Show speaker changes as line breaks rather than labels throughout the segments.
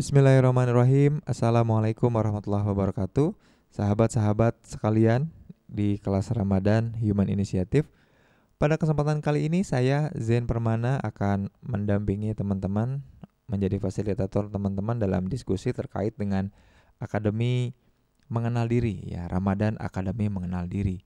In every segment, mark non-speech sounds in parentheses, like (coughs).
Bismillahirrahmanirrahim. Assalamualaikum warahmatullahi wabarakatuh. Sahabat-sahabat sekalian di kelas Ramadan Human Initiative Pada kesempatan kali ini saya Zen Permana akan mendampingi teman-teman Menjadi fasilitator teman-teman dalam diskusi terkait dengan Akademi Mengenal Diri. Ya Ramadan Akademi Mengenal Diri.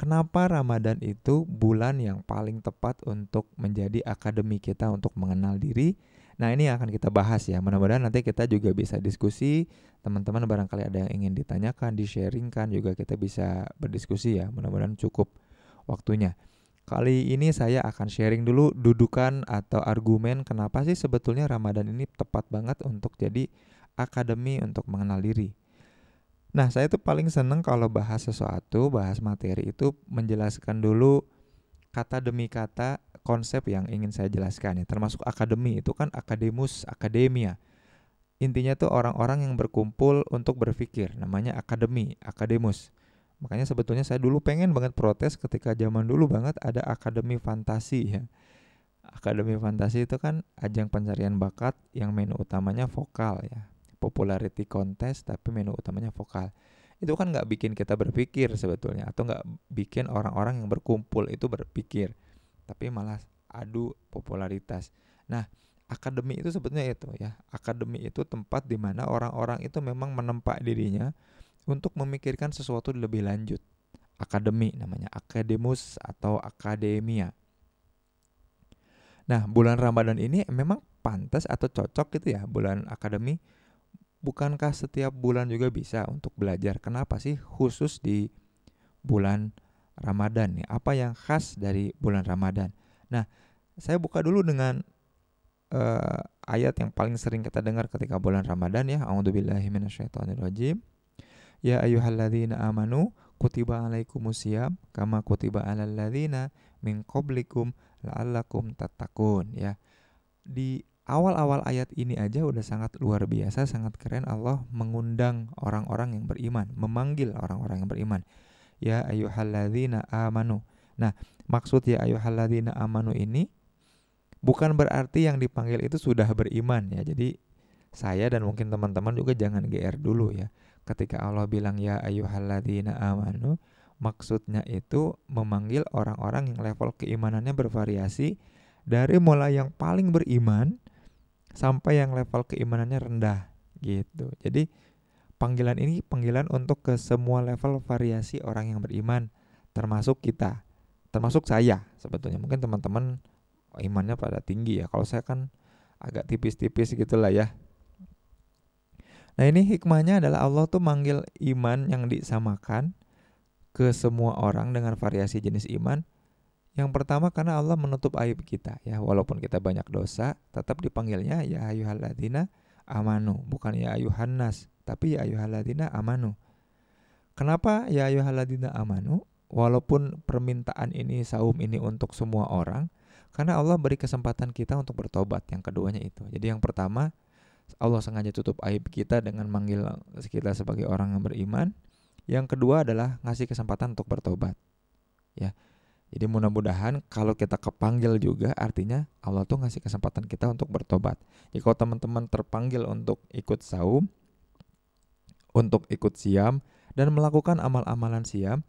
Kenapa Ramadan itu bulan yang paling tepat untuk menjadi akademi kita untuk mengenal diri Nah ini akan kita bahas ya. Mudah-mudahan nanti kita juga bisa diskusi. Teman-teman barangkali ada yang ingin ditanyakan Di-sharingkan juga kita bisa berdiskusi ya. Mudah-mudahan cukup waktunya. Kali ini saya akan sharing dulu dudukan atau argumen Kenapa sih sebetulnya Ramadan ini tepat banget untuk jadi akademi untuk mengenal diri. Nah saya tuh paling seneng kalau bahas sesuatu Bahas materi itu menjelaskan dulu kata demi kata konsep yang ingin saya jelaskan ya. Termasuk akademi itu kan akademus akademia. Intinya tuh orang-orang yang berkumpul untuk berpikir namanya akademi akademus. Makanya sebetulnya saya dulu pengen banget protes ketika zaman dulu banget ada akademi fantasi ya. Akademi fantasi itu kan ajang pencarian bakat yang menu utamanya vokal ya. Popularity contest tapi menu utamanya vokal. Itu kan nggak bikin kita berpikir sebetulnya atau nggak bikin orang-orang yang berkumpul itu berpikir tapi malah adu popularitas. Nah, akademi itu sebetulnya itu ya. Akademi itu tempat di mana orang-orang itu memang menempa dirinya untuk memikirkan sesuatu lebih lanjut. Akademi namanya, akademus atau akademia. Nah, bulan Ramadan ini memang pantas atau cocok gitu ya bulan akademi. Bukankah setiap bulan juga bisa untuk belajar? Kenapa sih khusus di bulan Ramadan nih. Apa yang khas dari bulan Ramadan? Nah, saya buka dulu dengan uh, ayat yang paling sering kita dengar ketika bulan Ramadan ya. A'udzubillahi minasyaitonirrajim. Ya ayyuhalladzina amanu kutiba alaikumusiyam kama kutiba alal ladzina min qablikum la'allakum tattaqun ya. Di awal-awal ayat ini aja udah sangat luar biasa, sangat keren Allah mengundang orang-orang yang beriman, memanggil orang-orang yang beriman ya ayyuhalladzina amanu. Nah, maksud ya ayyuhalladzina amanu ini bukan berarti yang dipanggil itu sudah beriman ya. Jadi saya dan mungkin teman-teman juga jangan GR dulu ya. Ketika Allah bilang ya ayyuhalladzina amanu, maksudnya itu memanggil orang-orang yang level keimanannya bervariasi dari mulai yang paling beriman sampai yang level keimanannya rendah gitu. Jadi Panggilan ini panggilan untuk ke semua level variasi orang yang beriman, termasuk kita, termasuk saya sebetulnya. Mungkin teman-teman imannya pada tinggi ya. Kalau saya kan agak tipis-tipis gitulah ya. Nah ini hikmahnya adalah Allah tuh manggil iman yang disamakan ke semua orang dengan variasi jenis iman. Yang pertama karena Allah menutup aib kita ya. Walaupun kita banyak dosa, tetap dipanggilnya ya ayuhaladina amanu, bukan ya ayuhannas tapi ya ayuhaladina amanu. Kenapa ya ayuhaladina amanu? Walaupun permintaan ini saum ini untuk semua orang, karena Allah beri kesempatan kita untuk bertobat. Yang keduanya itu. Jadi yang pertama Allah sengaja tutup aib kita dengan manggil kita sebagai orang yang beriman. Yang kedua adalah ngasih kesempatan untuk bertobat. Ya. Jadi mudah-mudahan kalau kita kepanggil juga artinya Allah tuh ngasih kesempatan kita untuk bertobat. Jadi kalau teman-teman terpanggil untuk ikut saum, untuk ikut siam dan melakukan amal-amalan siam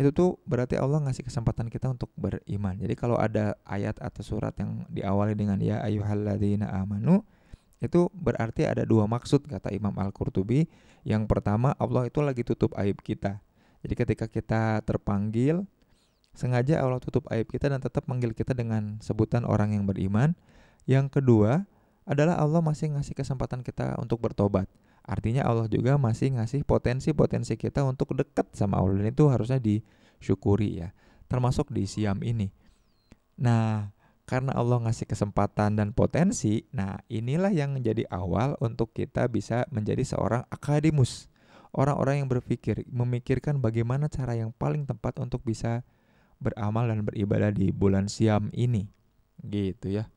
itu tuh berarti Allah ngasih kesempatan kita untuk beriman. Jadi kalau ada ayat atau surat yang diawali dengan ya ayyuhalladzina amanu itu berarti ada dua maksud kata Imam Al-Qurtubi. Yang pertama Allah itu lagi tutup aib kita. Jadi ketika kita terpanggil sengaja Allah tutup aib kita dan tetap manggil kita dengan sebutan orang yang beriman. Yang kedua adalah Allah masih ngasih kesempatan kita untuk bertobat. Artinya Allah juga masih ngasih potensi-potensi kita untuk dekat sama Allah dan itu harusnya disyukuri ya. Termasuk di siam ini. Nah, karena Allah ngasih kesempatan dan potensi, nah inilah yang menjadi awal untuk kita bisa menjadi seorang akademus. Orang-orang yang berpikir, memikirkan bagaimana cara yang paling tepat untuk bisa beramal dan beribadah di bulan siam ini. Gitu ya.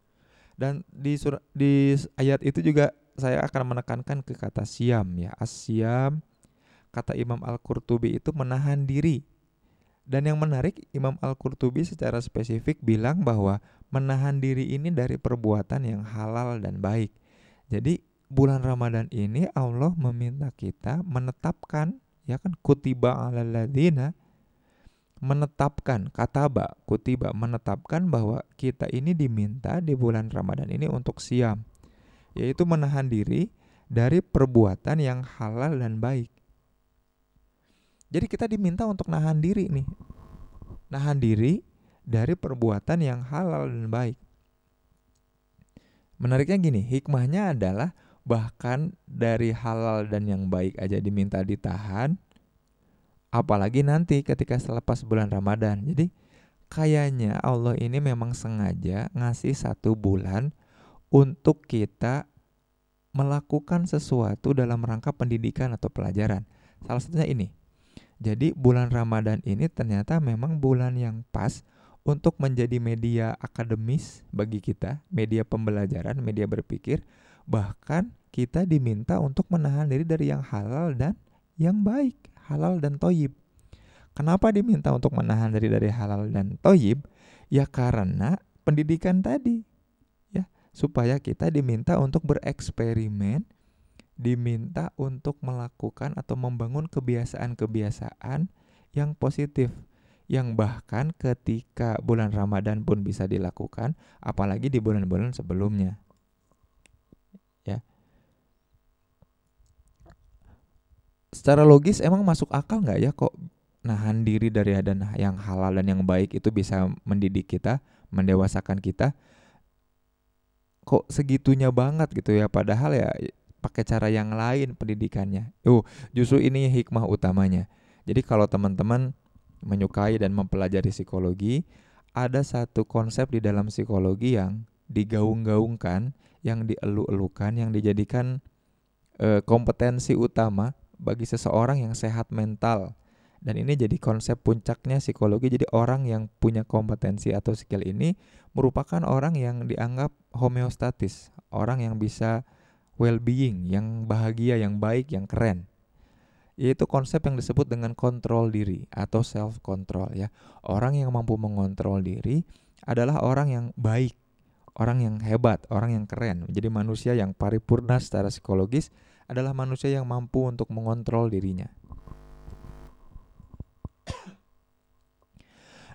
Dan di surat di ayat itu juga saya akan menekankan ke kata siam ya. Asyam kata Imam Al-Qurtubi itu menahan diri. Dan yang menarik Imam Al-Qurtubi secara spesifik bilang bahwa menahan diri ini dari perbuatan yang halal dan baik. Jadi bulan Ramadan ini Allah meminta kita menetapkan ya kan kutiba alal ladina menetapkan kataba kutiba menetapkan bahwa kita ini diminta di bulan Ramadan ini untuk siam yaitu menahan diri dari perbuatan yang halal dan baik. Jadi kita diminta untuk nahan diri nih. Nahan diri dari perbuatan yang halal dan baik. Menariknya gini, hikmahnya adalah bahkan dari halal dan yang baik aja diminta ditahan, apalagi nanti ketika selepas bulan Ramadan. Jadi kayaknya Allah ini memang sengaja ngasih satu bulan untuk kita melakukan sesuatu dalam rangka pendidikan atau pelajaran. Salah satunya ini. Jadi bulan Ramadan ini ternyata memang bulan yang pas untuk menjadi media akademis bagi kita, media pembelajaran, media berpikir, bahkan kita diminta untuk menahan diri dari yang halal dan yang baik halal dan toyib. Kenapa diminta untuk menahan diri dari halal dan toyib? Ya karena pendidikan tadi, ya supaya kita diminta untuk bereksperimen, diminta untuk melakukan atau membangun kebiasaan-kebiasaan yang positif, yang bahkan ketika bulan Ramadan pun bisa dilakukan, apalagi di bulan-bulan sebelumnya. Secara logis emang masuk akal nggak ya kok nahan diri dari ada yang halal dan yang baik itu bisa mendidik kita, mendewasakan kita. Kok segitunya banget gitu ya padahal ya pakai cara yang lain pendidikannya. Oh, justru ini hikmah utamanya. Jadi kalau teman-teman menyukai dan mempelajari psikologi, ada satu konsep di dalam psikologi yang digaung-gaungkan, yang dielu-elukan, yang dijadikan e, kompetensi utama bagi seseorang yang sehat mental. Dan ini jadi konsep puncaknya psikologi. Jadi orang yang punya kompetensi atau skill ini merupakan orang yang dianggap homeostatis, orang yang bisa well-being, yang bahagia, yang baik, yang keren. Yaitu konsep yang disebut dengan kontrol diri atau self control ya. Orang yang mampu mengontrol diri adalah orang yang baik, orang yang hebat, orang yang keren. Jadi manusia yang paripurna secara psikologis adalah manusia yang mampu untuk mengontrol dirinya.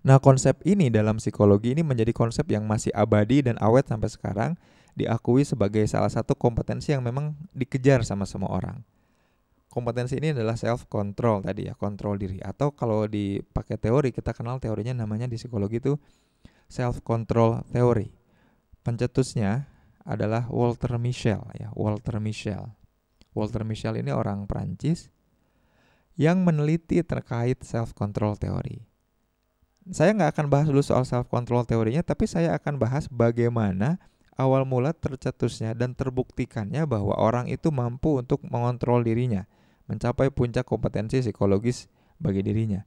Nah, konsep ini dalam psikologi ini menjadi konsep yang masih abadi dan awet sampai sekarang, diakui sebagai salah satu kompetensi yang memang dikejar sama semua orang. Kompetensi ini adalah self control tadi ya, kontrol diri atau kalau dipakai teori kita kenal teorinya namanya di psikologi itu self control theory. Pencetusnya adalah Walter Mischel ya, Walter Mischel. Walter Mischel ini orang Prancis yang meneliti terkait self control teori. Saya nggak akan bahas dulu soal self control teorinya, tapi saya akan bahas bagaimana awal mula tercetusnya dan terbuktikannya bahwa orang itu mampu untuk mengontrol dirinya, mencapai puncak kompetensi psikologis bagi dirinya.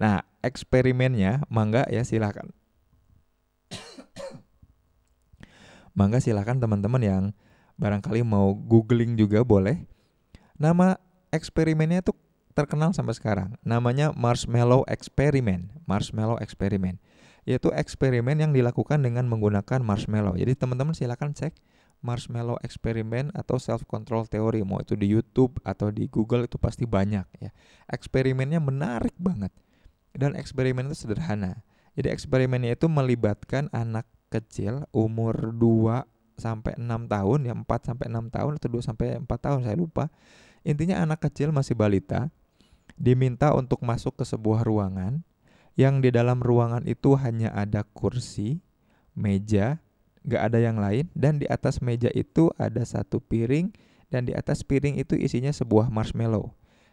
Nah, eksperimennya, mangga ya silakan. (coughs) mangga silakan teman-teman yang barangkali mau googling juga boleh. Nama eksperimennya tuh terkenal sampai sekarang. Namanya Marshmallow Experiment. Marshmallow Experiment. Yaitu eksperimen yang dilakukan dengan menggunakan marshmallow. Jadi teman-teman silakan cek Marshmallow Experiment atau Self Control Theory mau itu di YouTube atau di Google itu pasti banyak ya. Eksperimennya menarik banget. Dan eksperimen itu sederhana. Jadi eksperimennya itu melibatkan anak kecil umur 2 sampai 6 tahun ya 4 sampai 6 tahun atau 2 sampai 4 tahun saya lupa. Intinya anak kecil masih balita diminta untuk masuk ke sebuah ruangan yang di dalam ruangan itu hanya ada kursi, meja, gak ada yang lain dan di atas meja itu ada satu piring dan di atas piring itu isinya sebuah marshmallow.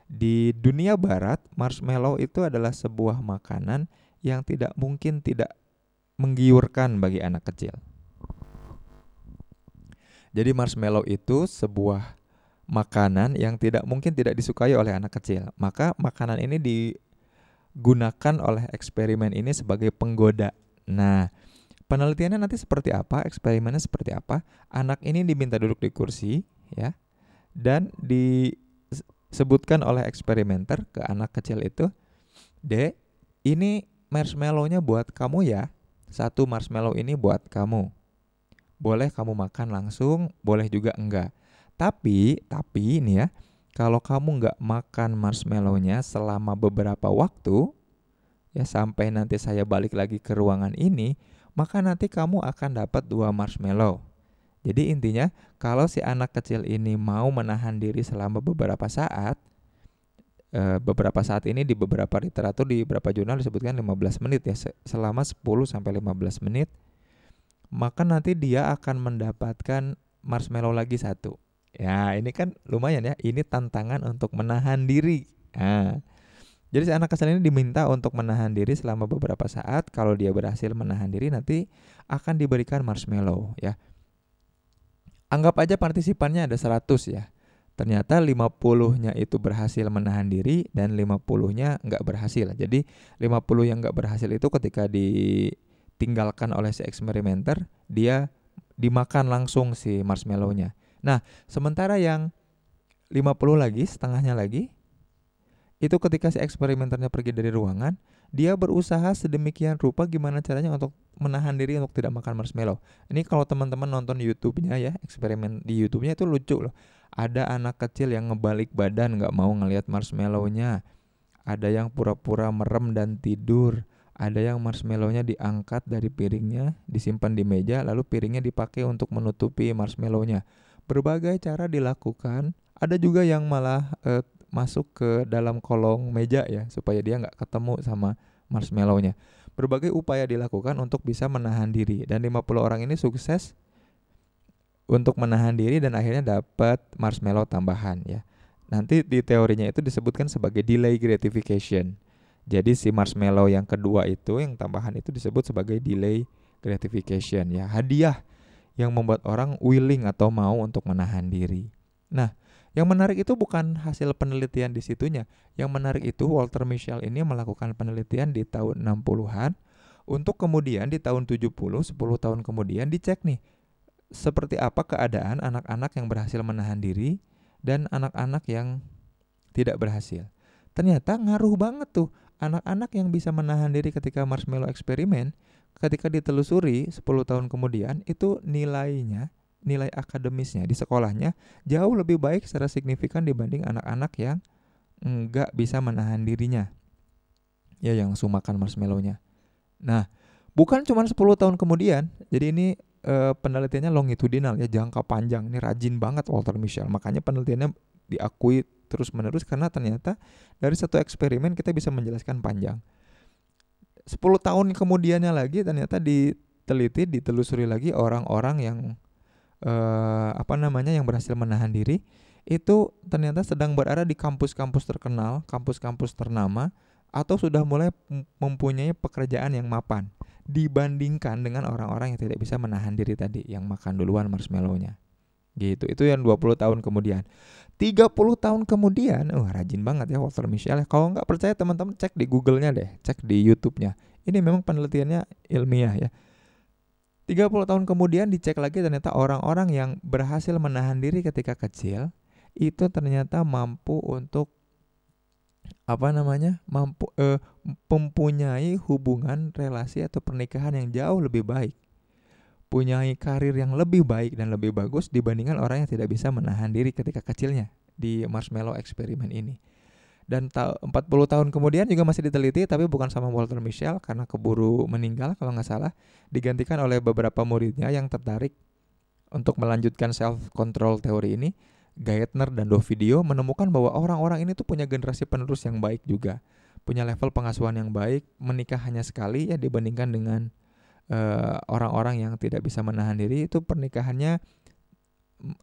Di dunia barat, marshmallow itu adalah sebuah makanan yang tidak mungkin tidak menggiurkan bagi anak kecil. Jadi marshmallow itu sebuah makanan yang tidak mungkin tidak disukai oleh anak kecil. Maka makanan ini digunakan oleh eksperimen ini sebagai penggoda. Nah, penelitiannya nanti seperti apa? Eksperimennya seperti apa? Anak ini diminta duduk di kursi, ya, dan disebutkan oleh eksperimenter ke anak kecil itu, "Dek, ini marshmallownya buat kamu ya. Satu marshmallow ini buat kamu." Boleh kamu makan langsung, boleh juga enggak. Tapi, tapi ini ya, kalau kamu nggak makan marshmallownya selama beberapa waktu, ya sampai nanti saya balik lagi ke ruangan ini, maka nanti kamu akan dapat dua marshmallow. Jadi intinya kalau si anak kecil ini mau menahan diri selama beberapa saat, e, beberapa saat ini di beberapa literatur di beberapa jurnal disebutkan 15 menit ya, selama 10 sampai 15 menit, maka nanti dia akan mendapatkan marshmallow lagi satu. Ya, ini kan lumayan ya. Ini tantangan untuk menahan diri. Nah, jadi si anak kecil ini diminta untuk menahan diri selama beberapa saat. Kalau dia berhasil menahan diri nanti akan diberikan marshmallow ya. Anggap aja partisipannya ada 100 ya. Ternyata 50-nya itu berhasil menahan diri dan 50-nya nggak berhasil. Jadi 50 yang nggak berhasil itu ketika ditinggalkan oleh si eksperimenter, dia dimakan langsung si marshmallownya. Nah, sementara yang 50 lagi, setengahnya lagi, itu ketika si eksperimenternya pergi dari ruangan, dia berusaha sedemikian rupa gimana caranya untuk menahan diri untuk tidak makan marshmallow. Ini kalau teman-teman nonton YouTube-nya ya, eksperimen di YouTube-nya itu lucu loh. Ada anak kecil yang ngebalik badan nggak mau ngelihat marshmallow-nya. Ada yang pura-pura merem dan tidur. Ada yang marshmallow-nya diangkat dari piringnya, disimpan di meja, lalu piringnya dipakai untuk menutupi marshmallow-nya berbagai cara dilakukan. Ada juga yang malah uh, masuk ke dalam kolong meja ya supaya dia nggak ketemu sama marshmallownya. Berbagai upaya dilakukan untuk bisa menahan diri dan 50 orang ini sukses untuk menahan diri dan akhirnya dapat marshmallow tambahan ya. Nanti di teorinya itu disebutkan sebagai delay gratification. Jadi si marshmallow yang kedua itu yang tambahan itu disebut sebagai delay gratification ya, hadiah yang membuat orang willing atau mau untuk menahan diri. Nah, yang menarik itu bukan hasil penelitian di situnya. Yang menarik itu Walter Mischel ini melakukan penelitian di tahun 60-an untuk kemudian di tahun 70, 10 tahun kemudian dicek nih seperti apa keadaan anak-anak yang berhasil menahan diri dan anak-anak yang tidak berhasil. Ternyata ngaruh banget tuh anak-anak yang bisa menahan diri ketika marshmallow eksperimen ketika ditelusuri 10 tahun kemudian itu nilainya nilai akademisnya di sekolahnya jauh lebih baik secara signifikan dibanding anak-anak yang enggak bisa menahan dirinya. Ya yang langsung makan marshmallownya. Nah, bukan cuma 10 tahun kemudian. Jadi ini e, penelitiannya longitudinal ya, jangka panjang. Ini rajin banget Walter Mischel. Makanya penelitiannya diakui terus-menerus karena ternyata dari satu eksperimen kita bisa menjelaskan panjang. 10 tahun kemudiannya lagi ternyata diteliti, ditelusuri lagi orang-orang yang eh, apa namanya yang berhasil menahan diri itu ternyata sedang berada di kampus-kampus terkenal, kampus-kampus ternama atau sudah mulai mempunyai pekerjaan yang mapan dibandingkan dengan orang-orang yang tidak bisa menahan diri tadi yang makan duluan marshmallownya gitu itu yang 20 tahun kemudian 30 tahun kemudian, wah rajin banget ya Walter Mischel. Kalau nggak percaya teman-teman cek di Google-nya deh, cek di YouTube-nya. Ini memang penelitiannya ilmiah ya. 30 tahun kemudian dicek lagi ternyata orang-orang yang berhasil menahan diri ketika kecil itu ternyata mampu untuk apa namanya? mampu eh, mempunyai hubungan relasi atau pernikahan yang jauh lebih baik punya karir yang lebih baik dan lebih bagus dibandingkan orang yang tidak bisa menahan diri ketika kecilnya di marshmallow eksperimen ini. Dan ta 40 tahun kemudian juga masih diteliti tapi bukan sama Walter Mischel karena keburu meninggal kalau nggak salah digantikan oleh beberapa muridnya yang tertarik untuk melanjutkan self control teori ini. Gaetner dan Dovidio menemukan bahwa orang-orang ini tuh punya generasi penerus yang baik juga, punya level pengasuhan yang baik, menikah hanya sekali ya dibandingkan dengan orang-orang uh, yang tidak bisa menahan diri itu pernikahannya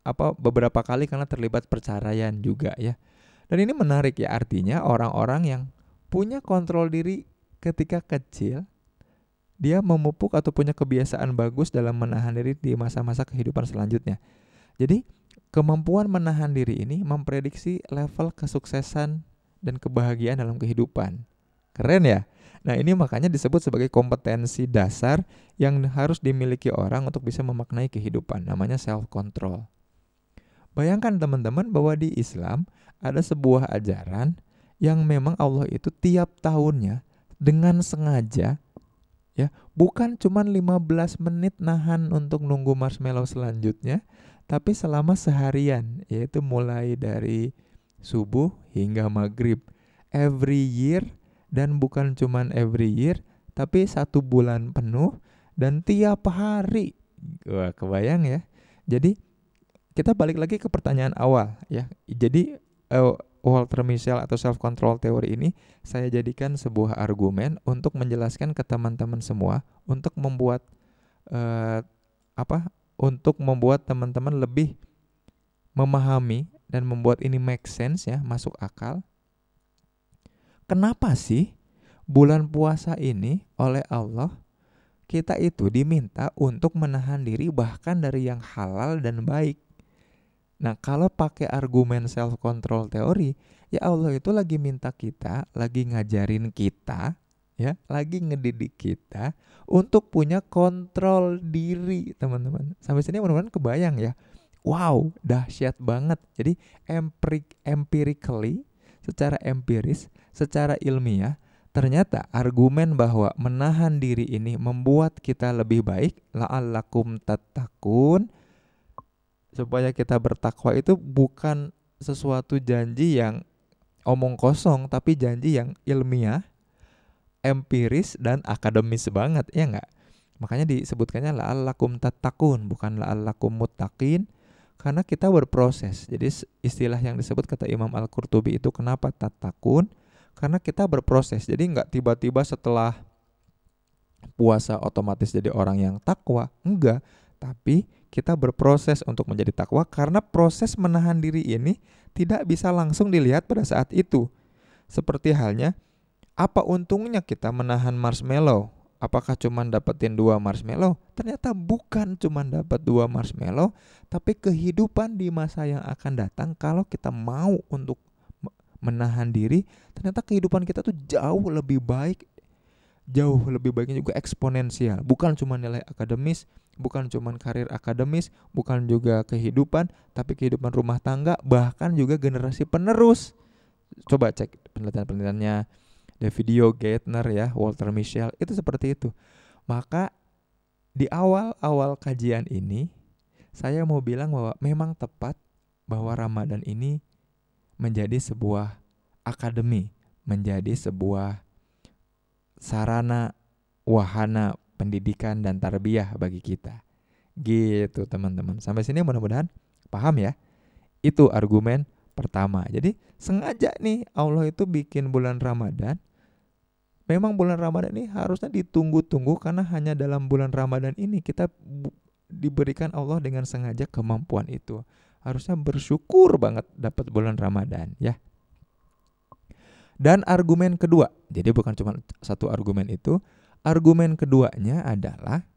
apa beberapa kali karena terlibat perceraian juga ya. Dan ini menarik ya artinya orang-orang yang punya kontrol diri ketika kecil dia memupuk atau punya kebiasaan bagus dalam menahan diri di masa-masa kehidupan selanjutnya. Jadi, kemampuan menahan diri ini memprediksi level kesuksesan dan kebahagiaan dalam kehidupan. Keren ya? Nah, ini makanya disebut sebagai kompetensi dasar yang harus dimiliki orang untuk bisa memaknai kehidupan, namanya self control. Bayangkan teman-teman bahwa di Islam ada sebuah ajaran yang memang Allah itu tiap tahunnya dengan sengaja ya bukan cuma 15 menit nahan untuk nunggu marshmallow selanjutnya tapi selama seharian yaitu mulai dari subuh hingga maghrib every year dan bukan cuma every year tapi satu bulan penuh dan tiap hari. Wah kebayang ya. Jadi kita balik lagi ke pertanyaan awal ya. Jadi uh, Walter Mischel atau self control teori ini saya jadikan sebuah argumen untuk menjelaskan ke teman-teman semua untuk membuat uh, apa untuk membuat teman-teman lebih memahami dan membuat ini make sense ya, masuk akal. Kenapa sih bulan puasa ini oleh Allah kita itu diminta untuk menahan diri bahkan dari yang halal dan baik. Nah, kalau pakai argumen self control teori, ya Allah itu lagi minta kita, lagi ngajarin kita, ya, lagi ngedidik kita untuk punya kontrol diri, teman-teman. Sampai sini mudah-mudahan kebayang ya. Wow, dahsyat banget. Jadi empirically, secara empiris, secara ilmiah, ternyata argumen bahwa menahan diri ini membuat kita lebih baik, la'allakum tatakun, supaya kita bertakwa itu bukan sesuatu janji yang omong kosong tapi janji yang ilmiah, empiris dan akademis banget ya enggak? Makanya disebutkannya la'allakum tatakun bukan la'allakum muttaqin karena kita berproses. Jadi istilah yang disebut kata Imam Al-Qurtubi itu kenapa tatakun? Karena kita berproses. Jadi enggak tiba-tiba setelah puasa otomatis jadi orang yang takwa. Enggak, tapi kita berproses untuk menjadi takwa karena proses menahan diri ini tidak bisa langsung dilihat pada saat itu. Seperti halnya, apa untungnya kita menahan marshmallow? Apakah cuma dapetin dua marshmallow? Ternyata bukan cuma dapat dua marshmallow, tapi kehidupan di masa yang akan datang kalau kita mau untuk menahan diri, ternyata kehidupan kita tuh jauh lebih baik jauh lebih baiknya juga eksponensial. Bukan cuma nilai akademis bukan cuma karir akademis bukan juga kehidupan tapi kehidupan rumah tangga bahkan juga generasi penerus. Coba cek penelitian-penelitiannya video Gaitner ya Walter Mischel itu seperti itu maka di awal-awal kajian ini saya mau bilang bahwa memang tepat bahwa Ramadan ini menjadi sebuah akademi menjadi sebuah sarana wahana pendidikan dan tarbiyah bagi kita. Gitu teman-teman. Sampai sini mudah-mudahan paham ya. Itu argumen pertama. Jadi sengaja nih Allah itu bikin bulan Ramadan. Memang bulan Ramadan ini harusnya ditunggu-tunggu karena hanya dalam bulan Ramadan ini kita diberikan Allah dengan sengaja kemampuan itu. Harusnya bersyukur banget dapat bulan Ramadan ya. Dan argumen kedua, jadi bukan cuma satu argumen itu, argumen keduanya adalah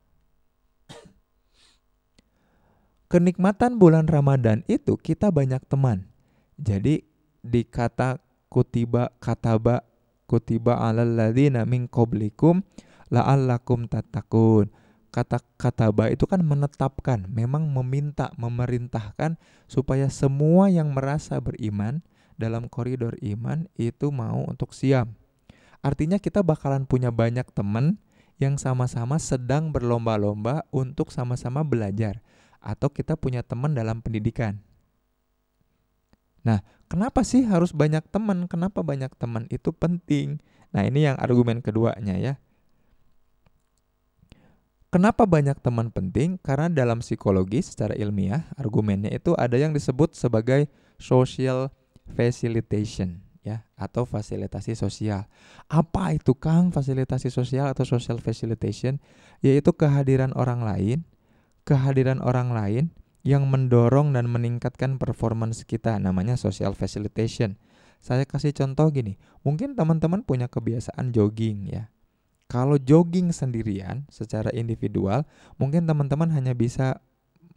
kenikmatan bulan Ramadan itu kita banyak teman. Jadi di kata kutiba kataba kutiba alal ladzina min qablikum la'allakum tatakun. Kata kataba itu kan menetapkan, memang meminta, memerintahkan supaya semua yang merasa beriman dalam koridor iman itu mau untuk siam. Artinya kita bakalan punya banyak teman yang sama-sama sedang berlomba-lomba untuk sama-sama belajar atau kita punya teman dalam pendidikan. Nah, kenapa sih harus banyak teman? Kenapa banyak teman itu penting? Nah, ini yang argumen keduanya ya. Kenapa banyak teman penting? Karena dalam psikologi secara ilmiah, argumennya itu ada yang disebut sebagai social facilitation ya atau fasilitasi sosial. Apa itu Kang fasilitasi sosial atau social facilitation? Yaitu kehadiran orang lain, kehadiran orang lain yang mendorong dan meningkatkan performance kita namanya social facilitation. Saya kasih contoh gini, mungkin teman-teman punya kebiasaan jogging ya. Kalau jogging sendirian secara individual, mungkin teman-teman hanya bisa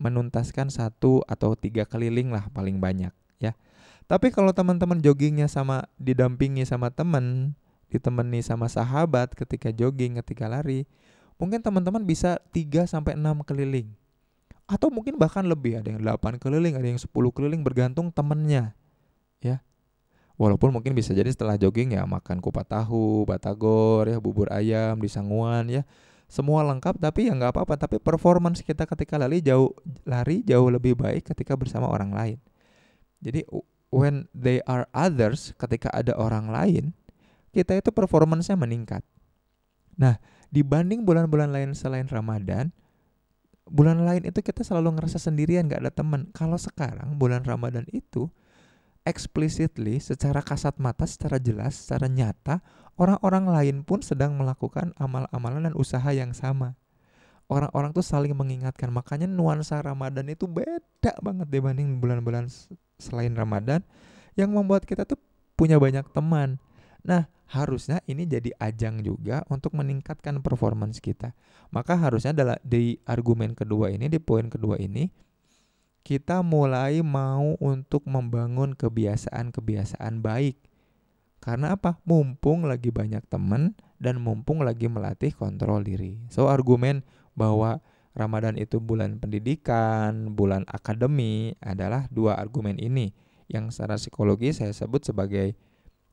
menuntaskan satu atau tiga keliling lah paling banyak ya. Tapi kalau teman-teman joggingnya sama didampingi sama teman, ditemani sama sahabat ketika jogging, ketika lari, mungkin teman-teman bisa 3 sampai 6 keliling. Atau mungkin bahkan lebih, ada yang 8 keliling, ada yang 10 keliling bergantung temennya. Ya. Walaupun mungkin bisa jadi setelah jogging ya makan kupat tahu, batagor ya, bubur ayam di Sanguan ya. semua lengkap tapi ya nggak apa-apa tapi performance kita ketika lari jauh lari jauh lebih baik ketika bersama orang lain jadi when they are others ketika ada orang lain kita itu performance-nya meningkat nah dibanding bulan-bulan lain selain Ramadan bulan lain itu kita selalu ngerasa sendirian gak ada teman. Kalau sekarang bulan Ramadan itu explicitly secara kasat mata secara jelas secara nyata orang-orang lain pun sedang melakukan amal-amalan dan usaha yang sama. Orang-orang tuh saling mengingatkan. Makanya nuansa Ramadan itu beda banget dibanding bulan-bulan selain Ramadan yang membuat kita tuh punya banyak teman nah harusnya ini jadi ajang juga untuk meningkatkan performance kita maka harusnya adalah di argumen kedua ini di poin kedua ini kita mulai mau untuk membangun kebiasaan-kebiasaan baik. Karena apa? Mumpung lagi banyak teman dan mumpung lagi melatih kontrol diri. So argumen bahwa Ramadan itu bulan pendidikan, bulan akademi adalah dua argumen ini yang secara psikologi saya sebut sebagai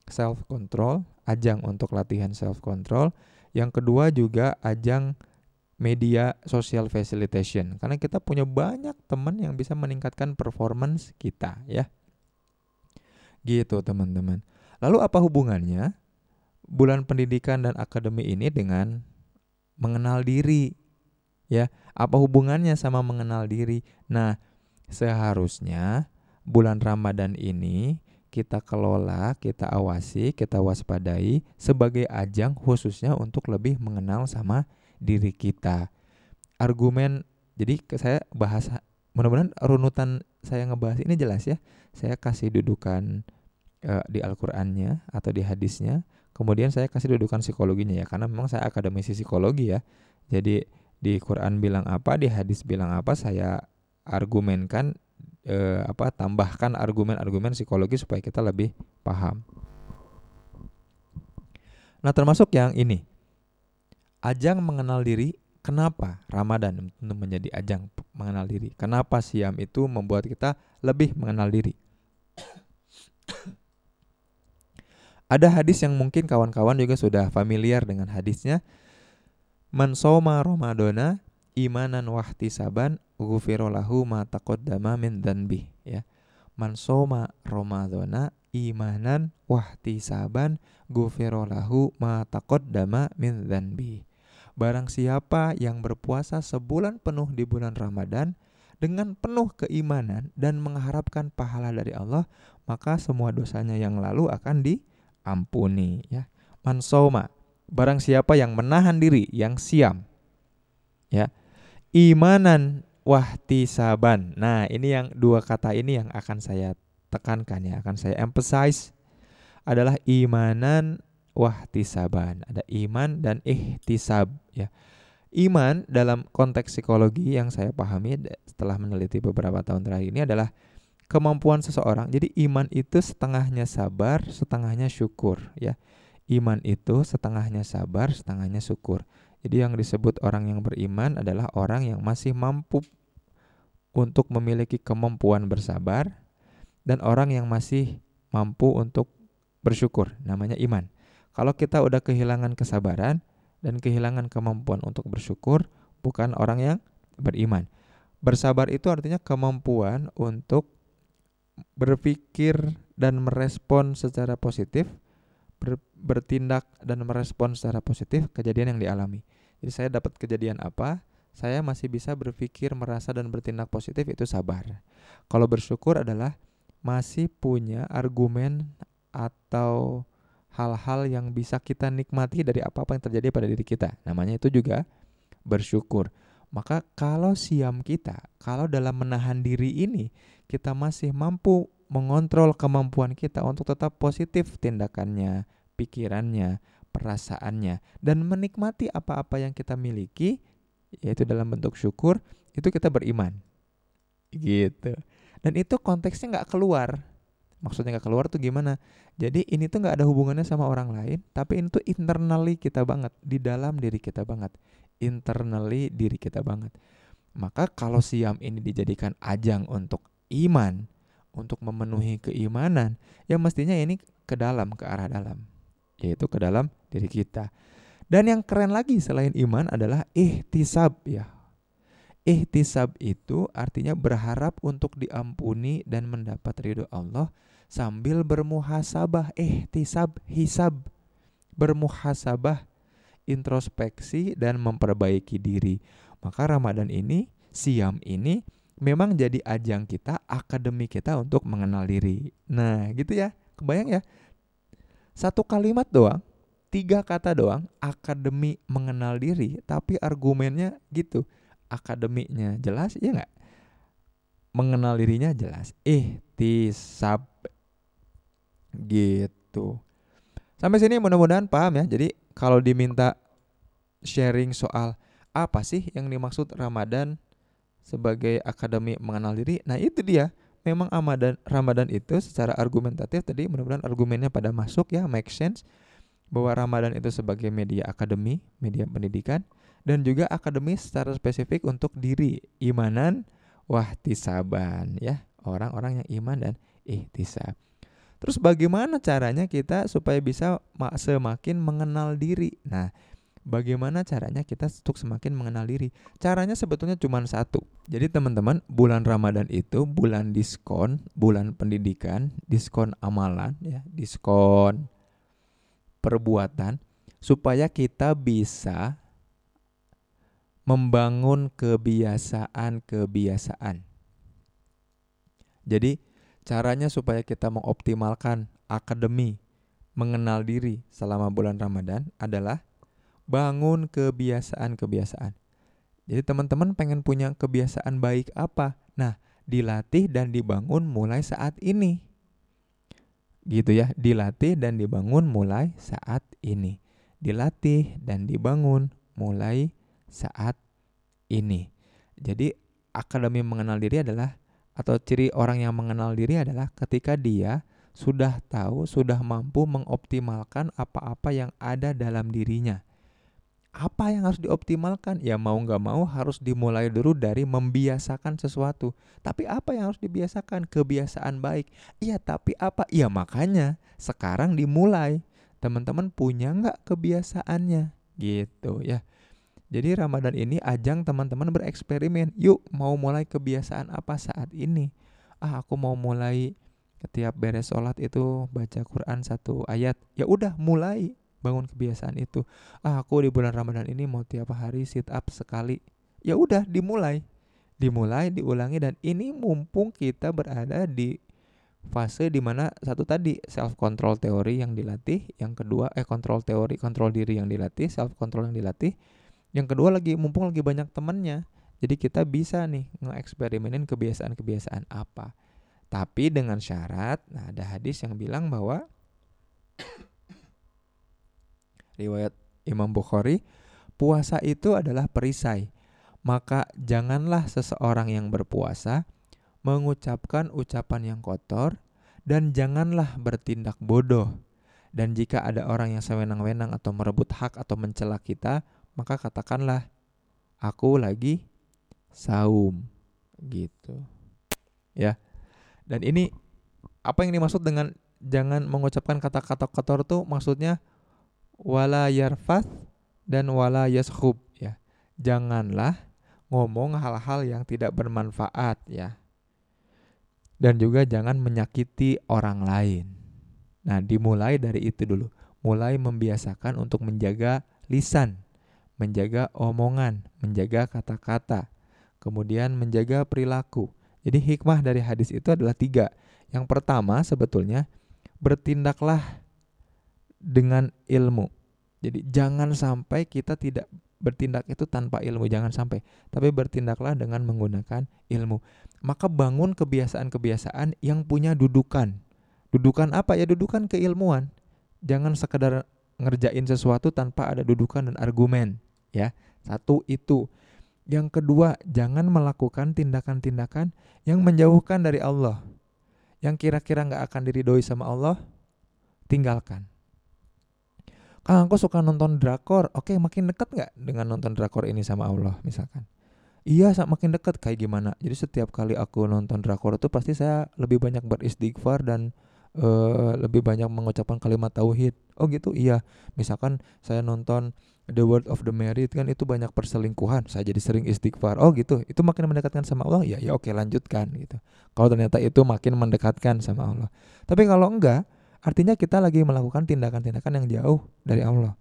self control, ajang untuk latihan self control. Yang kedua juga ajang media social facilitation karena kita punya banyak teman yang bisa meningkatkan performance kita ya. Gitu teman-teman. Lalu apa hubungannya bulan pendidikan dan akademi ini dengan mengenal diri? Ya, apa hubungannya sama mengenal diri? Nah, seharusnya bulan Ramadan ini kita kelola, kita awasi, kita waspadai sebagai ajang khususnya untuk lebih mengenal sama diri kita. Argumen jadi saya bahas mudah-mudahan runutan saya ngebahas ini jelas ya. Saya kasih dudukan uh, di Al-Qur'annya atau di hadisnya, kemudian saya kasih dudukan psikologinya ya karena memang saya akademisi psikologi ya. Jadi di Quran bilang apa, di hadis bilang apa, saya argumenkan eh, apa tambahkan argumen-argumen psikologi supaya kita lebih paham. Nah, termasuk yang ini. Ajang mengenal diri kenapa Ramadan menjadi ajang mengenal diri? Kenapa siam itu membuat kita lebih mengenal diri? (coughs) Ada hadis yang mungkin kawan-kawan juga sudah familiar dengan hadisnya. Man soma Ramadana imanan wahtisaban ghufira lahu ma taqaddama min dhanbi ya. Man soma Ramadana imanan wahtisaban ghufira lahu ma taqaddama min dhanbi. Barang siapa yang berpuasa sebulan penuh di bulan Ramadan dengan penuh keimanan dan mengharapkan pahala dari Allah, maka semua dosanya yang lalu akan diampuni ya. Mansoma, barang siapa yang menahan diri, yang siam. Ya. Imanan wahtisaban. Nah, ini yang dua kata ini yang akan saya tekankan ya, akan saya emphasize adalah imanan wahtisaban. Ada iman dan ihtisab ya. Iman dalam konteks psikologi yang saya pahami setelah meneliti beberapa tahun terakhir ini adalah kemampuan seseorang. Jadi iman itu setengahnya sabar, setengahnya syukur ya. Iman itu setengahnya sabar, setengahnya syukur. Jadi yang disebut orang yang beriman adalah orang yang masih mampu untuk memiliki kemampuan bersabar dan orang yang masih mampu untuk bersyukur, namanya iman. Kalau kita udah kehilangan kesabaran dan kehilangan kemampuan untuk bersyukur, bukan orang yang beriman. Bersabar itu artinya kemampuan untuk berpikir dan merespon secara positif, ber, bertindak dan merespon secara positif kejadian yang dialami. Jadi saya dapat kejadian apa, saya masih bisa berpikir, merasa dan bertindak positif itu sabar. Kalau bersyukur adalah masih punya argumen atau hal-hal yang bisa kita nikmati dari apa-apa yang terjadi pada diri kita. Namanya itu juga bersyukur. Maka kalau siam kita, kalau dalam menahan diri ini kita masih mampu mengontrol kemampuan kita untuk tetap positif tindakannya, pikirannya, perasaannya dan menikmati apa-apa yang kita miliki yaitu dalam bentuk syukur, itu kita beriman. Gitu. Dan itu konteksnya nggak keluar maksudnya gak keluar tuh gimana jadi ini tuh nggak ada hubungannya sama orang lain tapi ini tuh internally kita banget di dalam diri kita banget internally diri kita banget maka kalau siam ini dijadikan ajang untuk iman untuk memenuhi keimanan ya mestinya ini ke dalam ke arah dalam yaitu ke dalam diri kita Dan yang keren lagi selain iman adalah ihtisab ya. Ihtisab itu artinya berharap untuk diampuni dan mendapat ridho Allah sambil bermuhasabah, ihtisab, hisab, bermuhasabah, introspeksi dan memperbaiki diri. Maka Ramadan ini, siam ini memang jadi ajang kita, akademi kita untuk mengenal diri. Nah, gitu ya. Kebayang ya? Satu kalimat doang tiga kata doang akademi mengenal diri tapi argumennya gitu akademiknya jelas ya nggak mengenal dirinya jelas eh tisab gitu sampai sini mudah-mudahan paham ya jadi kalau diminta sharing soal apa sih yang dimaksud Ramadan sebagai akademi mengenal diri nah itu dia memang Ramadan Ramadan itu secara argumentatif tadi mudah-mudahan argumennya pada masuk ya make sense bahwa Ramadan itu sebagai media akademi, media pendidikan, dan juga akademi secara spesifik untuk diri, imanan, wahtisaban, ya orang-orang yang iman dan ihtisab. Terus bagaimana caranya kita supaya bisa semakin mengenal diri? Nah, bagaimana caranya kita untuk semakin mengenal diri? Caranya sebetulnya cuma satu. Jadi teman-teman, bulan Ramadan itu bulan diskon, bulan pendidikan, diskon amalan, ya, diskon perbuatan supaya kita bisa membangun kebiasaan-kebiasaan. Jadi, caranya supaya kita mengoptimalkan akademi mengenal diri selama bulan Ramadan adalah bangun kebiasaan-kebiasaan. Jadi teman-teman pengen punya kebiasaan baik apa? Nah, dilatih dan dibangun mulai saat ini gitu ya dilatih dan dibangun mulai saat ini dilatih dan dibangun mulai saat ini jadi akademi mengenal diri adalah atau ciri orang yang mengenal diri adalah ketika dia sudah tahu sudah mampu mengoptimalkan apa-apa yang ada dalam dirinya apa yang harus dioptimalkan? Ya mau nggak mau harus dimulai dulu dari membiasakan sesuatu. Tapi apa yang harus dibiasakan? Kebiasaan baik. Iya tapi apa? Iya makanya sekarang dimulai. Teman-teman punya nggak kebiasaannya? Gitu ya. Jadi Ramadan ini ajang teman-teman bereksperimen. Yuk mau mulai kebiasaan apa saat ini? Ah aku mau mulai setiap beres sholat itu baca Quran satu ayat. Ya udah mulai bangun kebiasaan itu. Ah aku di bulan Ramadan ini mau tiap hari sit up sekali. Ya udah dimulai. Dimulai diulangi dan ini mumpung kita berada di fase di mana satu tadi self control teori yang dilatih yang kedua eh kontrol teori kontrol diri yang dilatih self control yang dilatih. Yang kedua lagi mumpung lagi banyak temennya jadi kita bisa nih ngeeksperimenin kebiasaan-kebiasaan apa. Tapi dengan syarat nah ada hadis yang bilang bahwa riwayat Imam Bukhari, puasa itu adalah perisai. Maka janganlah seseorang yang berpuasa mengucapkan ucapan yang kotor dan janganlah bertindak bodoh. Dan jika ada orang yang sewenang-wenang atau merebut hak atau mencela kita, maka katakanlah, aku lagi saum gitu. Ya. Dan ini apa yang dimaksud dengan jangan mengucapkan kata-kata kotor tuh maksudnya wala yarfath dan wala yashub ya. Janganlah ngomong hal-hal yang tidak bermanfaat ya. Dan juga jangan menyakiti orang lain. Nah, dimulai dari itu dulu. Mulai membiasakan untuk menjaga lisan, menjaga omongan, menjaga kata-kata, kemudian menjaga perilaku. Jadi hikmah dari hadis itu adalah tiga. Yang pertama sebetulnya bertindaklah dengan ilmu. Jadi jangan sampai kita tidak bertindak itu tanpa ilmu, jangan sampai. Tapi bertindaklah dengan menggunakan ilmu. Maka bangun kebiasaan-kebiasaan yang punya dudukan. Dudukan apa ya? Dudukan keilmuan. Jangan sekedar ngerjain sesuatu tanpa ada dudukan dan argumen, ya. Satu itu. Yang kedua, jangan melakukan tindakan-tindakan yang menjauhkan dari Allah. Yang kira-kira nggak akan diridhoi sama Allah, tinggalkan Kang aku suka nonton drakor. Oke, makin dekat nggak dengan nonton drakor ini sama Allah misalkan? Iya, makin dekat kayak gimana? Jadi setiap kali aku nonton drakor itu pasti saya lebih banyak beristighfar dan uh, lebih banyak mengucapkan kalimat tauhid. Oh gitu, iya. Misalkan saya nonton The Word of the Married kan itu banyak perselingkuhan. Saya jadi sering istighfar. Oh gitu, itu makin mendekatkan sama Allah. Ya ya oke lanjutkan gitu. Kalau ternyata itu makin mendekatkan sama Allah. Tapi kalau enggak, artinya kita lagi melakukan tindakan-tindakan yang jauh dari Allah.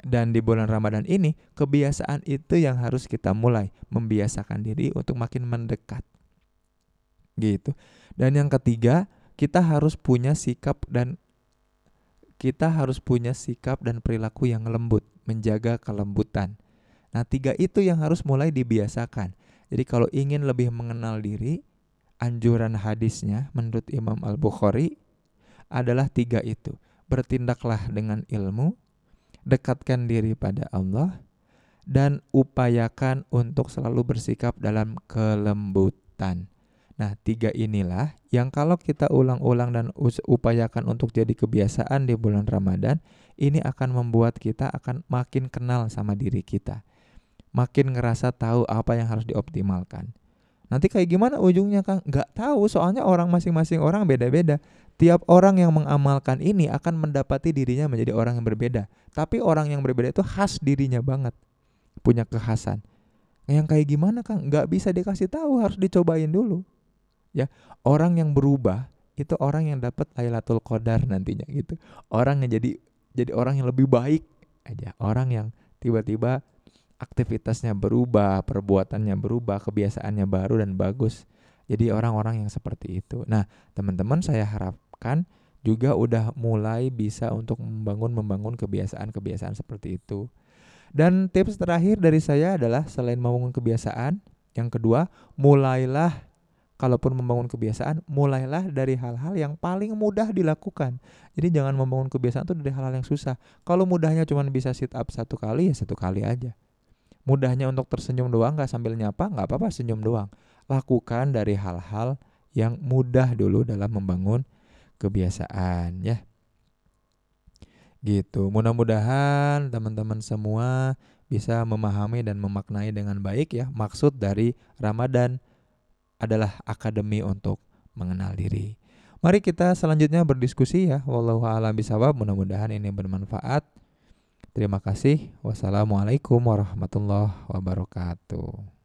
Dan di bulan Ramadan ini, kebiasaan itu yang harus kita mulai membiasakan diri untuk makin mendekat. Gitu. Dan yang ketiga, kita harus punya sikap dan kita harus punya sikap dan perilaku yang lembut, menjaga kelembutan. Nah, tiga itu yang harus mulai dibiasakan. Jadi kalau ingin lebih mengenal diri, anjuran hadisnya menurut Imam Al-Bukhari adalah tiga itu. Bertindaklah dengan ilmu, dekatkan diri pada Allah, dan upayakan untuk selalu bersikap dalam kelembutan. Nah, tiga inilah yang kalau kita ulang-ulang dan upayakan untuk jadi kebiasaan di bulan Ramadan, ini akan membuat kita akan makin kenal sama diri kita. Makin ngerasa tahu apa yang harus dioptimalkan. Nanti kayak gimana ujungnya Kang? Gak tahu soalnya orang masing-masing orang beda-beda. Tiap orang yang mengamalkan ini akan mendapati dirinya menjadi orang yang berbeda. Tapi orang yang berbeda itu khas dirinya banget. Punya kekhasan. Yang kayak gimana Kang? Gak bisa dikasih tahu, harus dicobain dulu. Ya, orang yang berubah itu orang yang dapat Lailatul Qadar nantinya gitu. Orang yang jadi jadi orang yang lebih baik aja. Orang yang tiba-tiba aktivitasnya berubah, perbuatannya berubah, kebiasaannya baru dan bagus. Jadi orang-orang yang seperti itu. Nah, teman-teman saya harapkan juga udah mulai bisa untuk membangun membangun kebiasaan-kebiasaan seperti itu. Dan tips terakhir dari saya adalah selain membangun kebiasaan, yang kedua, mulailah kalaupun membangun kebiasaan, mulailah dari hal-hal yang paling mudah dilakukan. Jadi jangan membangun kebiasaan itu dari hal-hal yang susah. Kalau mudahnya cuma bisa sit up satu kali ya satu kali aja mudahnya untuk tersenyum doang nggak sambil nyapa nggak apa-apa senyum doang lakukan dari hal-hal yang mudah dulu dalam membangun kebiasaan ya. Gitu. Mudah-mudahan teman-teman semua bisa memahami dan memaknai dengan baik ya. Maksud dari Ramadan adalah akademi untuk mengenal diri. Mari kita selanjutnya berdiskusi ya. Wallahu a'lam bisawab. Mudah-mudahan ini bermanfaat. Terima kasih. Wassalamualaikum warahmatullahi wabarakatuh.